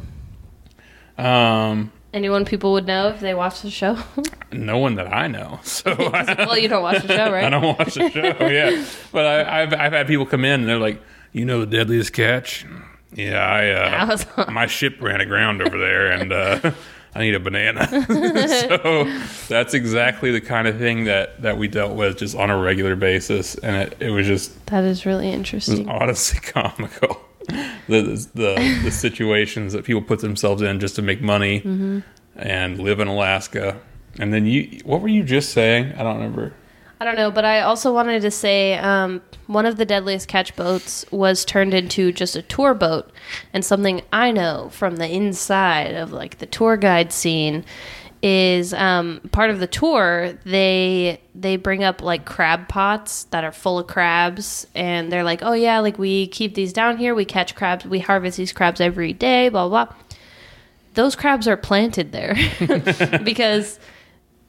um Anyone people would know if they watch the show? [LAUGHS] no one that i know [LAUGHS] so [LAUGHS] well, you don't watch the show, right? I don't watch the show yeah but I, I've, I've had people come in and they're like you know the deadliest catch yeah i I uh, was on. my ship ran aground over there and uh, I need a banana. so that's exactly the kind of thing that, that we dealt with just on a regular basis. And it, it was just That is really it was interesting. honestly comical. [LAUGHS] The, the, the situations that people put themselves in just to make money Mm-hmm. and live in Alaska. And then you, what were you just saying? I don't remember. I don't know, but I also wanted to say um, one of the deadliest catch boats was turned into just a tour boat, and something I know from the inside of like the tour guide scene is um, part of the tour. They they bring up like crab pots that are full of crabs, and they're like, "Oh yeah, like we keep these down here. We catch crabs. We harvest these crabs every day." Blah blah. blah. Those crabs are planted there [LAUGHS] because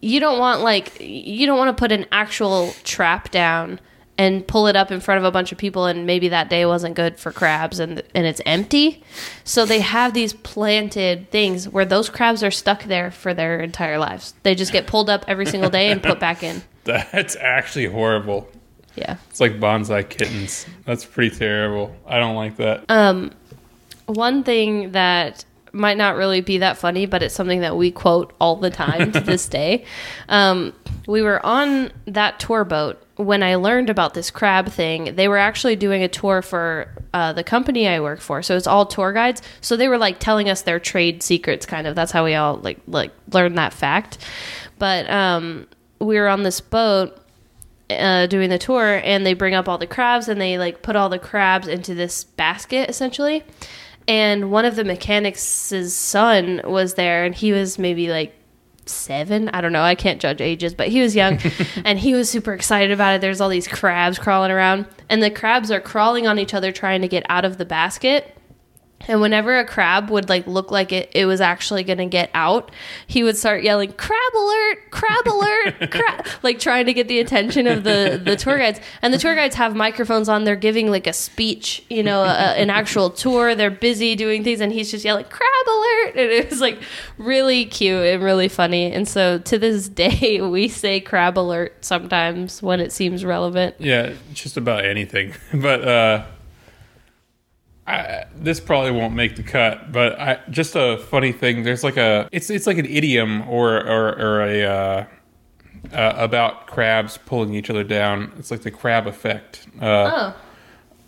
you don't want like you don't want to put an actual trap down and pull it up in front of a bunch of people and maybe that day wasn't good for crabs and and it's empty so they have these planted things where those crabs are stuck there for their entire lives they just get pulled up every single day and put back in [LAUGHS] That's actually horrible. yeah It's like bonsai kittens. That's pretty terrible. I don't like that. Uh, one thing that might not really be that funny, but it's something that we quote all the time to this [LAUGHS] day. Um, we were on that tour boat when I learned about this crab thing. They were actually doing a tour for uh, the company I work for, so it's all tour guides. So they were like telling us their trade secrets, kind of. That's how we all like like learned that fact. But um, we were on this boat uh, doing the tour and they bring up all the crabs and they like put all the crabs into this basket essentially and one of the mechanics' son was there and he was maybe like seven? I don't know. I can't judge ages but he was young [LAUGHS] and he was super excited about it. There's all these crabs crawling around and the crabs are crawling on each other trying to get out of the basket And whenever a crab would like look like it, it was actually going to get out, he would start yelling "crab alert! Crab alert! crab!" [LAUGHS] like trying to get the attention of the the tour guides. And the tour guides have microphones on; they're giving like a speech, you know, a, an actual tour. They're busy doing things, and he's just yelling "crab alert!" And it was like really cute and really funny. And so to this [LAUGHS] day, we say "crab alert" sometimes when it seems relevant. Yeah, just about anything. [LAUGHS] But uh, I, this probably won't make the cut. But I, just a funny thing. There's like a it's it's like an idiom or or, or a uh, uh, about crabs pulling each other down. It's like the crab effect. Uh, Oh,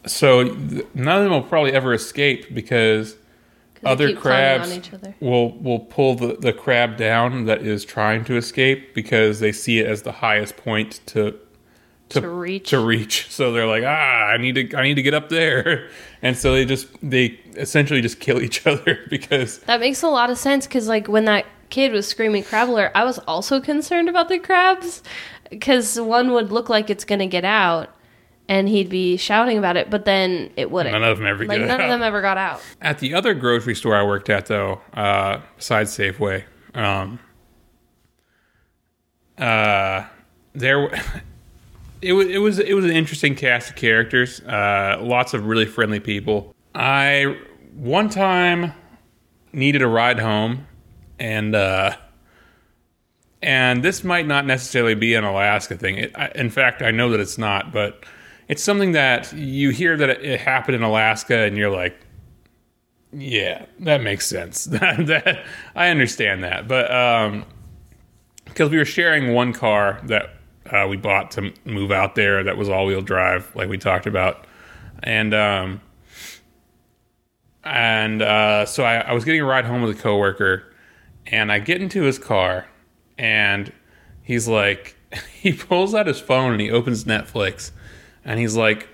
So th- none of them will probably ever escape because other crabs other. will will pull the, the crab down that is trying to escape because they see it as the highest point to to, To reach. to reach. So they're like, ah, I need to I need to get up there, [LAUGHS] and so they just they essentially just kill each [LAUGHS] other because That makes a lot of sense because, like, when that kid was screaming crab alert, I was also concerned about the crabs because one would look like it's going to get out and he'd be shouting about it, but then it wouldn't. none of them ever like, none out. of them ever got out. At the other grocery store I worked at, though, uh, besides Safeway, um, uh, there [LAUGHS] it was it was it was an interesting cast of characters. Uh, lots of really friendly people. I one time needed a ride home, and uh, and this might not necessarily be an Alaska thing. It, I, in fact, I know that it's not, but it's something that you hear that it, it happened in Alaska, and you're like, yeah, that makes sense. [LAUGHS] that, that I understand that, but um, because we were sharing one car that uh, we bought to move out there, that was all-wheel drive, like we talked about, and um, and uh, so I, I was getting a ride home with a coworker, and I get into his car, and he's like, [LAUGHS] he pulls out his phone and he opens Netflix, and he's like,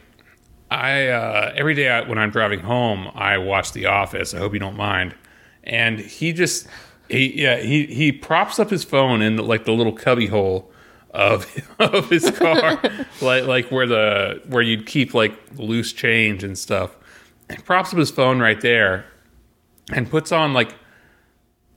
I uh, every day I, when I'm driving home, I watch The Office. I hope you don't mind. And he just he yeah he he props up his phone in like the little cubby hole of [LAUGHS] of his car, like like where the where you'd keep like loose change and stuff. And props up his phone right there, and puts on like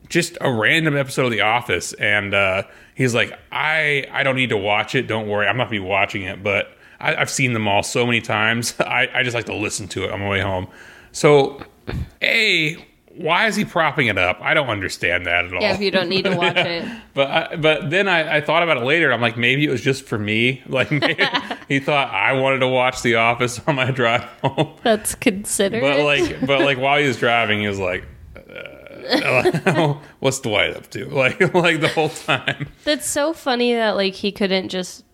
just a random episode of The Office, and uh, he's like, "I I don't need to watch it. Don't worry, I'm not gonna be watching it, but I, I've seen them all so many times. [LAUGHS] I, I just like to listen to it on my way home." So, a why is he propping it up? I don't understand that at all. Yeah, if you don't need to watch it. [LAUGHS] But I, but then I, I thought about it later. I'm like, maybe it was just for me. [LAUGHS] Like maybe he thought I wanted to watch The Office on my drive home. That's considerate. But like, but like while he was driving, he was like, uh, [LAUGHS] "What's Dwight up to?" Like, like the whole time. That's so funny that like he couldn't just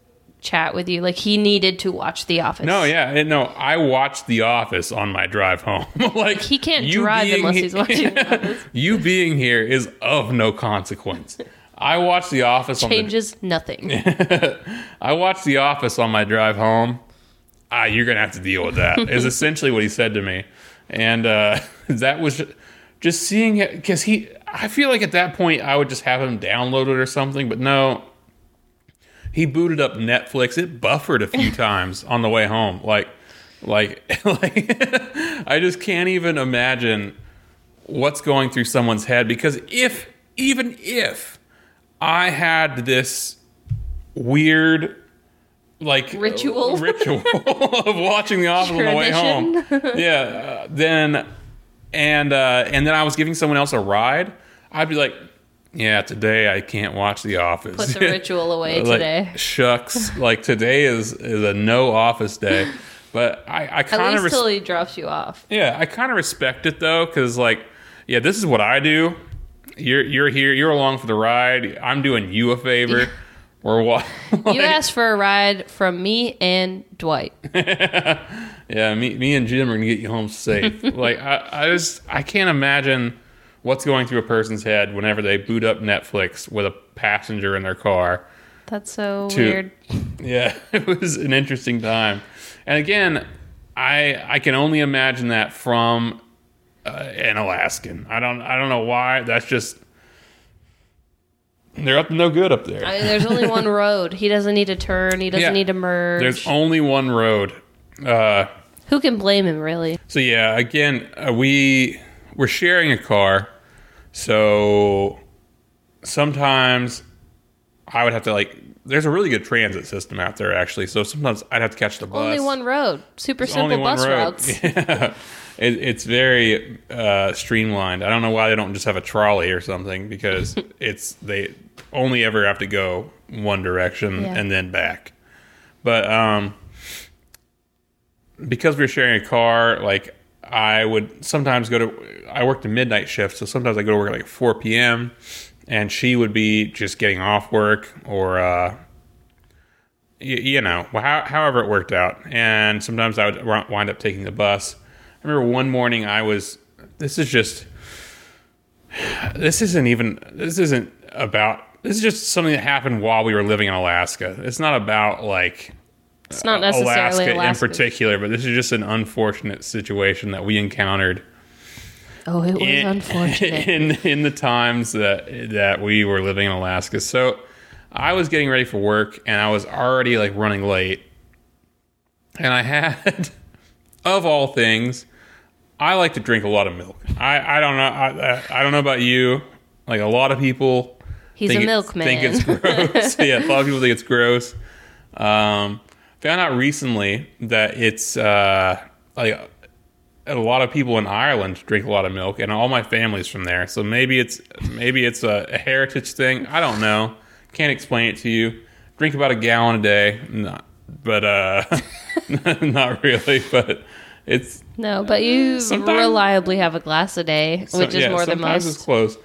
chat with you. Like he needed to watch The Office. No, yeah, no. I watched The Office on my drive home. [LAUGHS] like He can't drive unless he- he's watching The [LAUGHS] Office. you being here is of no consequence. I watched The Office on the Changes nothing. [LAUGHS] I watched The Office on my drive home. Ah, you're gonna have to deal with that. is essentially what he said to me, and uh, that was just seeing it because he. I feel like at that point I would just have him download it or something, but no. He booted up Netflix. It buffered a few [LAUGHS] times on the way home. Like, like, [LAUGHS] like. I just can't even imagine what's going through someone's head because if, even if, I had this weird like Ritual? [LAUGHS] ritual of watching The Office on the way home. yeah, uh, then and uh, and then I was giving someone else a ride. I'd be like, yeah, today I can't watch The Office. Put the [LAUGHS] ritual away Like, today. Shucks, like today is is a no Office day. But I, I [LAUGHS] kind of res- till he drops you off. yeah, I kind of respect it though, because like, yeah, this is what I do. You're you're here. You're along for the ride. I'm doing you a favor. [LAUGHS] or what? wa- You asked for a ride from me and Dwight. Yeah, me, me and Jim are gonna get you home safe. like I, I just I can't imagine what's going through a person's head whenever they boot up Netflix with a passenger in their car. That's so To- weird. [LAUGHS] Yeah, [LAUGHS] it was an interesting time. And again, I I can only imagine that from uh, an Alaskan. I don't I don't know why. That's just they're up to no good up there. I mean, there's only one [LAUGHS] road. He doesn't need to turn. He doesn't Yeah. need to merge. There's only one road. Uh, Who can blame him, really? So yeah, again, uh, we we're sharing a car, so sometimes I would have to like. There's a really good transit system out there, actually. So sometimes I'd have to catch the bus. Only one road. Super only simple bus road. routes. [LAUGHS] Yeah. It, it's very uh, streamlined. I don't know why they don't just have a trolley or something because [LAUGHS] it's they only ever have to go one direction Yeah. and then back. But um, because we're sharing a car, like I would sometimes go to. I worked a midnight shift, so sometimes I go to work at like 4 p.m. and she would be just getting off work or. Uh, y- you know, how, however it worked out. And sometimes I would wi- wind up taking the bus. I remember one morning I was, this is just, this isn't even, this isn't about, this is just something that happened while we were living in Alaska. It's not about like It's not necessarily Alaska, Alaska. in particular, but this is just an unfortunate situation that we encountered Oh, it was in, unfortunate. [LAUGHS] in in the times that that we were living in Alaska. So I was getting ready for work and I was already like running late. And I had [LAUGHS] of all things, I like to drink a lot of milk. I, I don't know I, I don't know about you. Like a lot of people He's think a milkman. think it's [LAUGHS] gross. yeah, a lot of people think it's gross. Um, found out recently that it's uh, like a lot of people in Ireland drink a lot of milk, and all my family's from there. So maybe it's maybe it's a, a heritage thing. I don't know. Can't explain it to you. Drink about a gallon a day, not, but uh, [LAUGHS] not really. But it's no, but you reliably have a glass a day, so- which is yeah, more than most. sometimes it's close.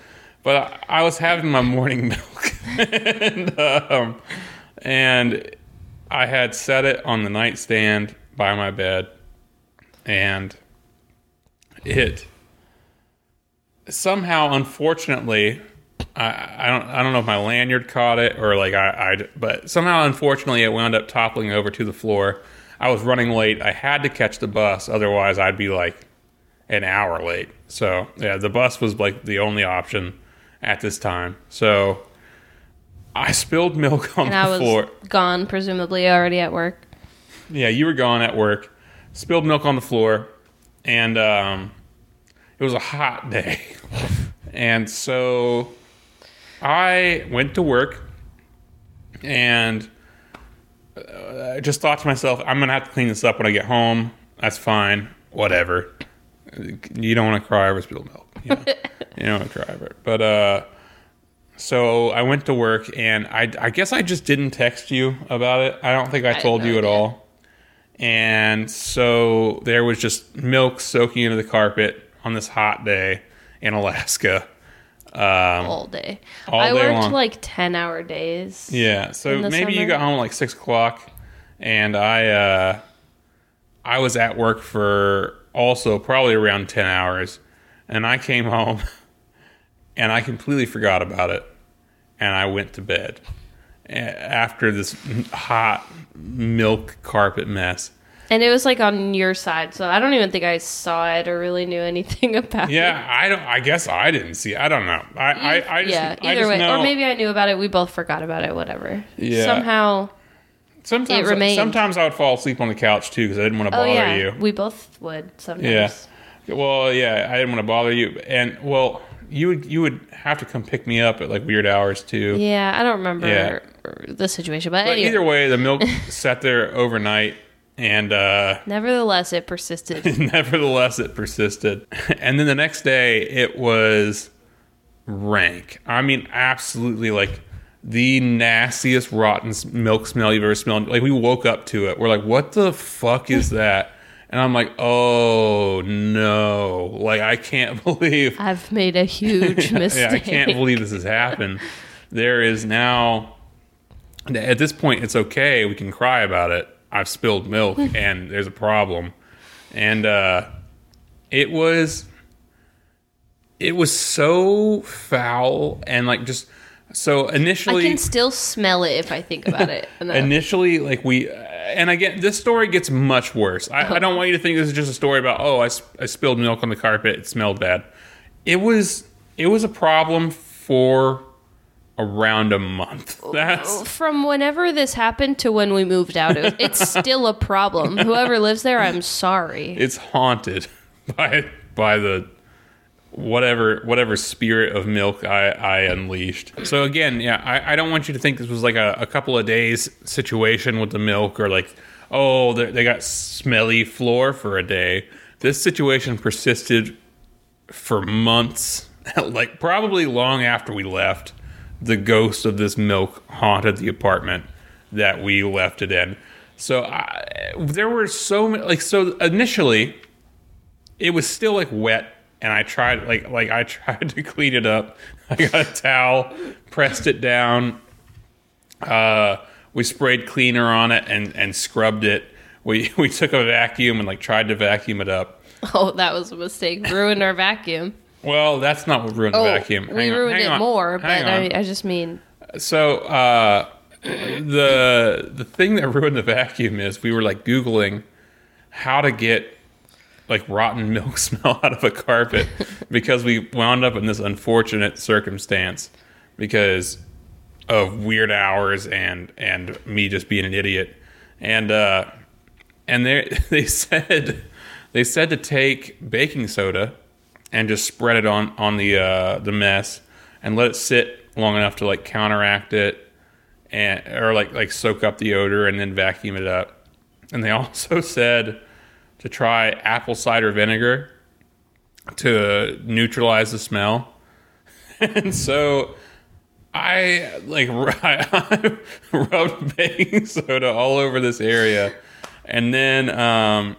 But I, I was having my morning [LAUGHS] milk, [LAUGHS] and, um, and I had set it on the nightstand by my bed, and it somehow, unfortunately, I, I don't I don't know if my lanyard caught it or like I, I but somehow unfortunately it wound up toppling over to the floor. I was running late. I had to catch the bus, otherwise I'd be like an hour late. So yeah, the bus was like the only option at this time. So I spilled milk on and the I was floor. gone, presumably already at work. Yeah, you were gone at work. Spilled milk on the floor, and um, it was a hot day, [LAUGHS] and so I went to work, and uh, I just thought to myself, I'm gonna have to clean this up when I get home. That's fine, whatever. You don't want to cry over spilled milk. You, know? [LAUGHS] you don't want to cry over it, but uh. So I went to work, and I, I guess I just didn't text you about it. I don't think I had told you at idea. all. And so there was just milk soaking into the carpet on this hot day in Alaska. Um, all day. all I day worked long. like 10 hour days. yeah, so maybe you got home at like six o'clock, and I uh, I was at work for also probably around ten hours, and I came home, [LAUGHS] and I completely forgot about it, and I went to bed after this hot milk carpet mess. And it was like on your side, so I don't even think I saw it or really knew anything [LAUGHS] about it. Yeah, I don't. I guess I didn't see. I don't know. I I, I just, yeah, I either just way. know Or maybe I knew about it. We both forgot about it, whatever. Yeah. Somehow. sometimes it remained. sometimes I would fall asleep on the couch too because I didn't want to Oh, bother yeah. you. We both would sometimes. Yeah. Well, yeah, I didn't want to bother you, and well, you would you would have to come pick me up at like weird hours too. Yeah, I don't remember Yeah. the situation, but, But anyway. either way, the [LAUGHS] milk sat there overnight, and uh, Nevertheless, it persisted. [LAUGHS] nevertheless, it persisted. And then the next day, it was rank. I mean, absolutely like the nastiest rotten milk smell you've ever smelled. Like we woke up to it. We're like, what the fuck is that? And I'm like, oh no! Like I can't [LAUGHS] believe I've made a huge mistake. [LAUGHS] yeah, I can't believe this has happened. There is now, at this point, it's okay. We can cry about it. I've spilled milk [LAUGHS] and there's a problem. And uh, it was, it was so foul and like just so initially. I can still smell it if I think about it. Initially, like we, and again, this story gets much worse. I, I don't want you to think this is just a story about oh, I spilled milk on the carpet, it smelled bad. It was it was a problem for around a month. [LAUGHS] That's From whenever this happened to when we moved out, it, it's still a problem. Whoever lives there, I'm sorry. it's haunted [LAUGHS] by by the whatever whatever spirit of milk I, I unleashed. So again, yeah, I, I don't want you to think this was like a, a couple of days situation with the milk or like oh they, got smelly floor for a day. This situation persisted for months, [LAUGHS] like probably long after we left. The ghost of this milk haunted the apartment that we left it in. So I, there were so many like so initially it was still like wet and I tried like like I [LAUGHS] tried to clean it up. I got a towel, pressed it down. Uh, we sprayed cleaner on it and and scrubbed it. We [LAUGHS] we took a vacuum and like tried to vacuum it up. Oh, that was a mistake. Ruined our vacuum. Well, that's not what ruined Oh, the vacuum. we on, ruined hang it on, more, hang but. I, I just mean So uh, the the thing that ruined the vacuum is we were like googling how to get like rotten [LAUGHS] milk smell out of a carpet [LAUGHS] because we wound up in this unfortunate circumstance because of weird hours and and me just being an idiot. And uh and they [LAUGHS] they said they said to take baking soda and just spread it on on the uh the mess and let it sit long enough to like counteract it and or like like soak up the odor and then vacuum it up. And they also said to try apple cider vinegar to neutralize the smell [LAUGHS] and so I like [LAUGHS] I rubbed baking [LAUGHS] soda all over this area, and then um,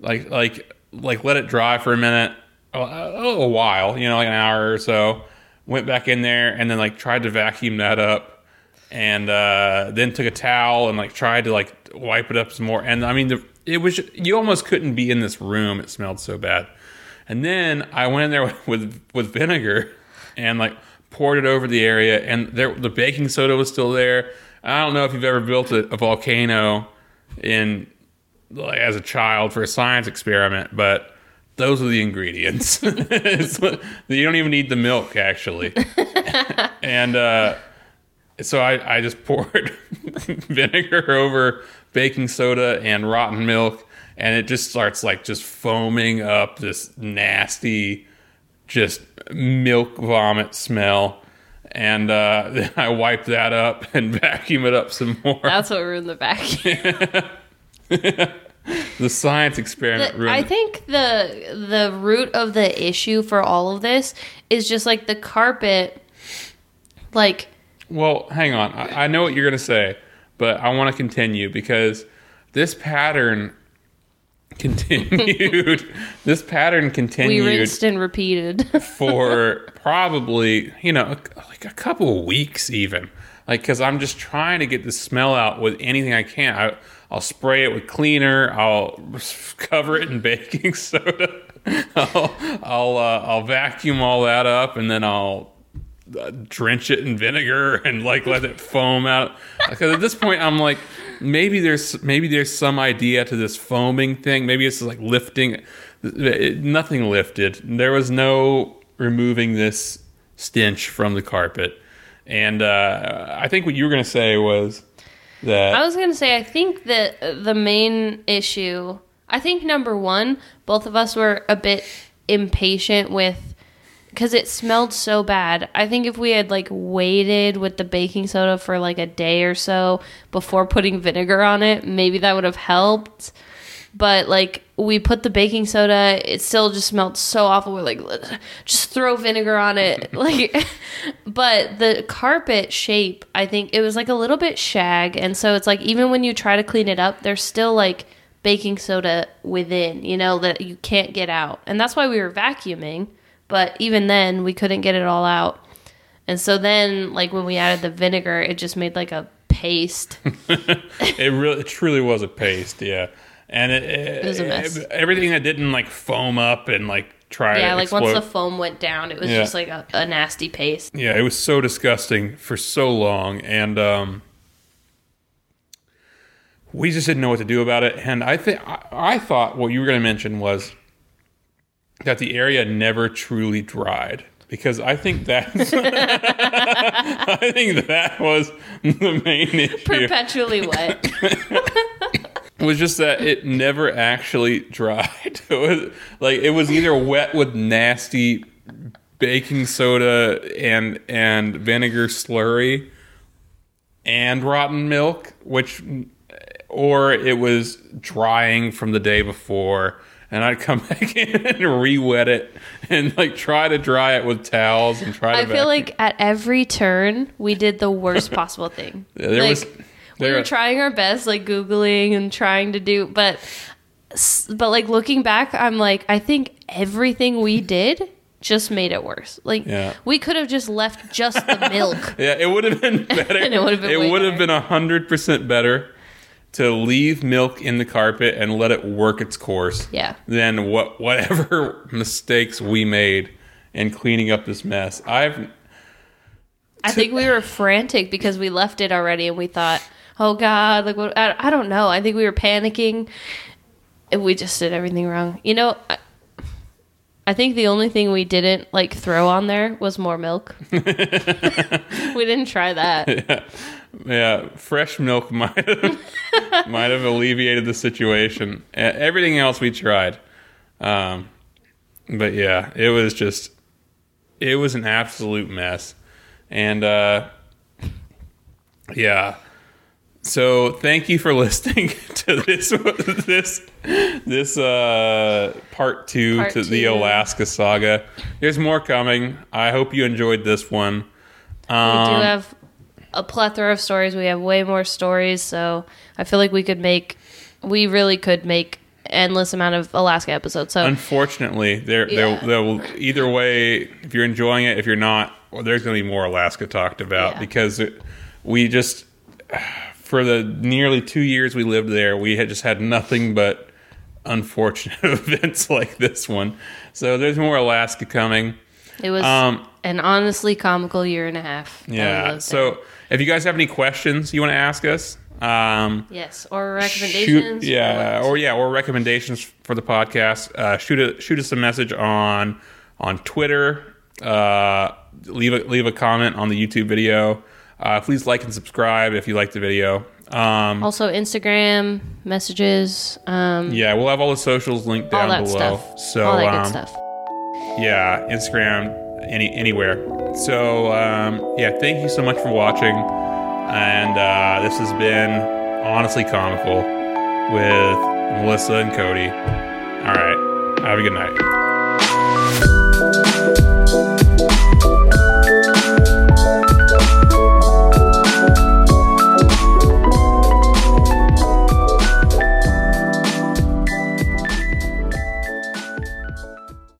like like like let it dry for a minute, a, a while, you know, like an hour or so. Went back in there and then like tried to vacuum that up, and uh, then took a towel and like tried to like wipe it up some more. And I mean, the, it was you almost couldn't be in this room; it smelled so bad. And then I went in there [LAUGHS] with with, with vinegar and like poured it over the area, and there the baking soda was still there. I don't know if you've ever built a, a volcano in like as a child for a science experiment, but those are the ingredients. [LAUGHS] You don't even need the milk actually, [LAUGHS] and uh, so I, I just poured vinegar over baking soda and rotten milk, and it just starts like just foaming up this nasty, just milk vomit smell. And uh, [LAUGHS] then I wipe that up and [LAUGHS] vacuum it up some more. that's what ruined the vacuum. [LAUGHS] the science experiment The- ruined I think the the root of the issue for all of this is just like the carpet, like Well, hang on. I, I know what you're going to say, but I want to continue because this pattern [LAUGHS] continued. this pattern continued. we rinsed and repeated. [LAUGHS] for probably, you know, like a couple of weeks even. Like, because I'm just trying to get the smell out with anything I can. I, I'll spray it with cleaner. I'll [LAUGHS] cover it in baking soda. I'll I'll, uh, I'll vacuum all that up, and then I'll drench it in vinegar and like let it foam out. Because at this point, I'm like, maybe there's maybe there's some idea to this foaming thing. Maybe it's like lifting. It, nothing lifted. There was no removing this stench from the carpet. And uh, I think what you were going to say was that I was gonna say I think that the main issue. I think number one, both of us were a bit impatient with because it smelled so bad. I think if we had like waited with the baking soda for like a day or so before putting vinegar on it, maybe that would have helped. But like we put the baking soda, it still just smelled so awful. We're like, just throw vinegar on it. [LAUGHS] like, but the carpet shape, I think it was like a little bit shag, and so it's like even when you try to clean it up, there's still like baking soda within, you know, that you can't get out, and that's why we were vacuuming. But even then, we couldn't get it all out, and so then like when we added the vinegar, it just made like a paste. [LAUGHS] it really it truly was a paste, yeah. And it, it, was a mess. everything that didn't like foam up and like try yeah, like explode. once the foam went down, it was Yeah. just like a, a nasty paste. Yeah, it was so disgusting for so long, and um, we just didn't know what to do about it. And I think I, I thought what you were going to mention was that the area never truly dried. because I think that's [LAUGHS] I think that was the main issue. Perpetually wet. [COUGHS] was just that it never actually dried. [LAUGHS] It was like it was either wet with nasty baking soda and and vinegar slurry and rotten milk, which or it was drying from the day before and I'd come [LAUGHS] back in and re-wet it and like try to dry it with towels and try to I feel like at every turn we did the worst possible thing. [LAUGHS] Yeah, there like was- we were trying our best, like googling and trying to do, but but like looking back, I'm like, I think everything we did just made it worse. Like Yeah. we could have just left just the milk. [LAUGHS] Yeah, it would have been better. And it would have been way would have been hundred percent better to leave milk in the carpet and let it work its course. Yeah. Than what [LAUGHS] whatever mistakes we made in cleaning up this mess. I've I think we were frantic because we left it already, and we thought, "Oh God!" Like what? I, I don't know. I think we were panicking. And we just did everything wrong. You know, I, I think the only thing we didn't like throw on there was more milk. [LAUGHS] we didn't try that. [LAUGHS] yeah, fresh milk [LAUGHS] might have might have alleviated the situation. Everything else we tried, um, but yeah, it was just it was an absolute mess, and uh, yeah. So thank you for [LAUGHS] listening to this this this uh, part two Part to the. Alaska saga. There's more coming. I hope you enjoyed this one. We Um, do have a plethora of stories. We have way more stories, so I feel like we could make, we really could make endless amount of Alaska episodes. So Unfortunately, there, Yeah. there, there will either way. If you're enjoying it, if you're not, well, there's going to be more Alaska talked about Yeah. because it, we just, for the nearly two years we lived there, we had just had nothing but unfortunate [LAUGHS] events like this one. So there's more Alaska coming. it was Um, an honestly comical year and a half. Yeah. So there. if you guys have any questions you want to ask us, um, yes, or recommendations. Shoot, yeah, what? or yeah, or recommendations for the podcast. Uh, shoot a shoot us a message on on Twitter. Uh, leave a leave a comment on the YouTube video. Uh, please like and subscribe if you like the video. Um, also Instagram messages. Um, yeah, we'll have all the socials linked all down that below. stuff. So all that um, good stuff. yeah, Instagram, any anywhere. So um, yeah, thank you so much for watching, and uh, this has been honestly comical with Melissa and Cody. All right, have a good night.